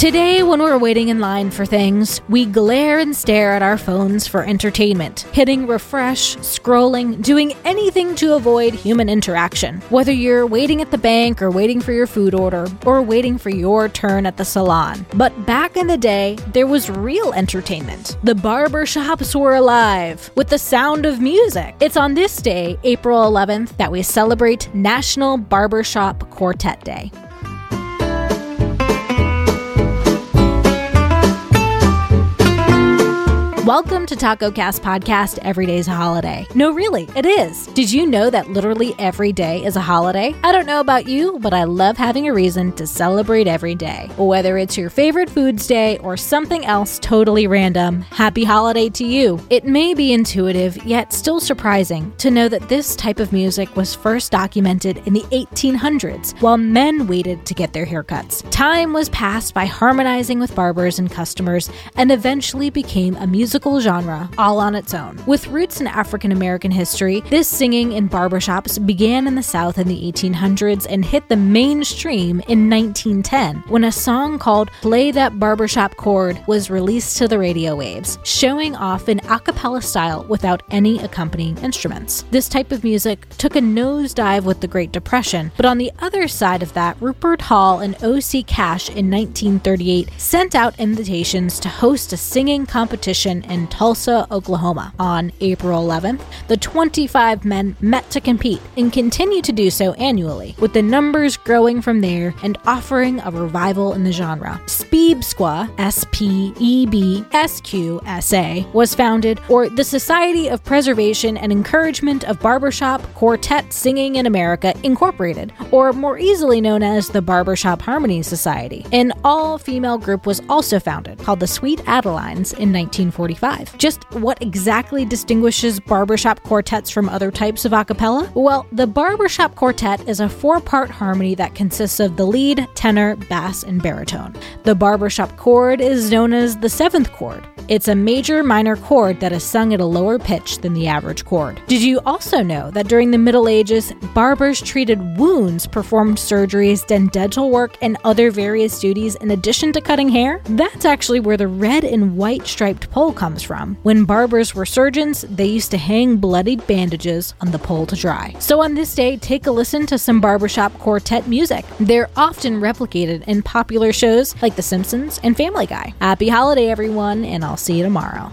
Today, when we're waiting in line for things, we glare and stare at our phones for entertainment, hitting refresh, scrolling, doing anything to avoid human interaction. Whether you're waiting at the bank or waiting for your food order or waiting for your turn at the salon. But back in the day, there was real entertainment. The barber shops were alive with the sound of music. It's on this day, April 11th, that we celebrate National Barbershop Quartet Day. Welcome to Taco Cast Podcast Every Day's a Holiday. No, really, it is. Did you know that literally every day is a holiday? I don't know about you, but I love having a reason to celebrate every day. Whether it's your favorite foods day or something else totally random, happy holiday to you. It may be intuitive, yet still surprising to know that this type of music was first documented in the 1800s while men waited to get their haircuts. Time was passed by harmonizing with barbers and customers and eventually became a musical musical genre all on its own. With roots in African American history, this singing in barbershops began in the South in the 1800s and hit the mainstream in 1910 when a song called Play That Barbershop Chord was released to the radio waves, showing off an a cappella style without any accompanying instruments. This type of music took a nosedive with the Great Depression, but on the other side of that, Rupert Hall and O.C. Cash in 1938 sent out invitations to host a singing competition in Tulsa, Oklahoma. On April 11th, the 25 men met to compete and continue to do so annually, with the numbers growing from there and offering a revival in the genre. Speebsqa, S P E B S Q S A, was founded, or the Society of Preservation and Encouragement of Barbershop Quartet Singing in America, Incorporated, or more easily known as the Barbershop Harmony Society. An all female group was also founded, called the Sweet Adelines, in 1945. Just what exactly distinguishes barbershop quartets from other types of a cappella? Well, the barbershop quartet is a four part harmony that consists of the lead, tenor, bass, and baritone. The barbershop chord is known as the seventh chord. It's a major minor chord that is sung at a lower pitch than the average chord. Did you also know that during the Middle Ages, barbers treated wounds, performed surgeries, did dental work, and other various duties in addition to cutting hair? That's actually where the red and white striped pole comes from. When barbers were surgeons, they used to hang bloodied bandages on the pole to dry. So on this day, take a listen to some barbershop quartet music. They're often replicated in popular shows like The Simpsons and Family Guy. Happy holiday, everyone, and I'll see you tomorrow.